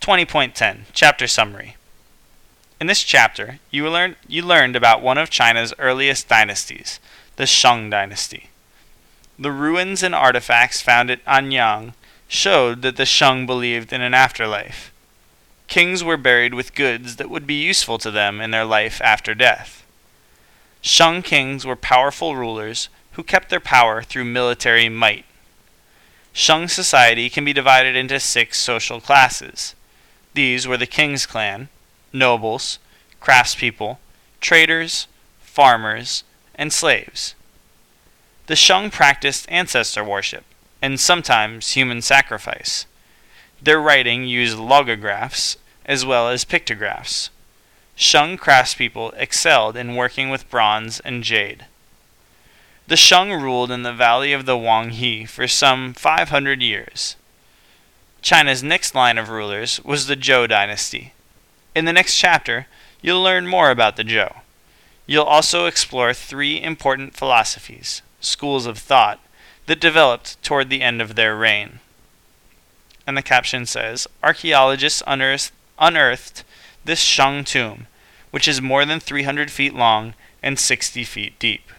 20.10 Chapter Summary In this chapter, you learned, you learned about one of China's earliest dynasties, the Shang dynasty. The ruins and artifacts found at Anyang showed that the Shang believed in an afterlife. Kings were buried with goods that would be useful to them in their life after death. Shang kings were powerful rulers who kept their power through military might. Shang society can be divided into six social classes. These were the king's clan, nobles, craftspeople, traders, farmers, and slaves. The Shang practiced ancestor worship and sometimes human sacrifice. Their writing used logographs as well as pictographs. Shang craftspeople excelled in working with bronze and jade. The Shang ruled in the valley of the Huanghe for some 500 years. China's next line of rulers was the Zhou dynasty. In the next chapter, you'll learn more about the Zhou. You'll also explore three important philosophies, schools of thought, that developed toward the end of their reign. And the caption says Archaeologists unearthed, unearthed this Shang tomb, which is more than 300 feet long and 60 feet deep.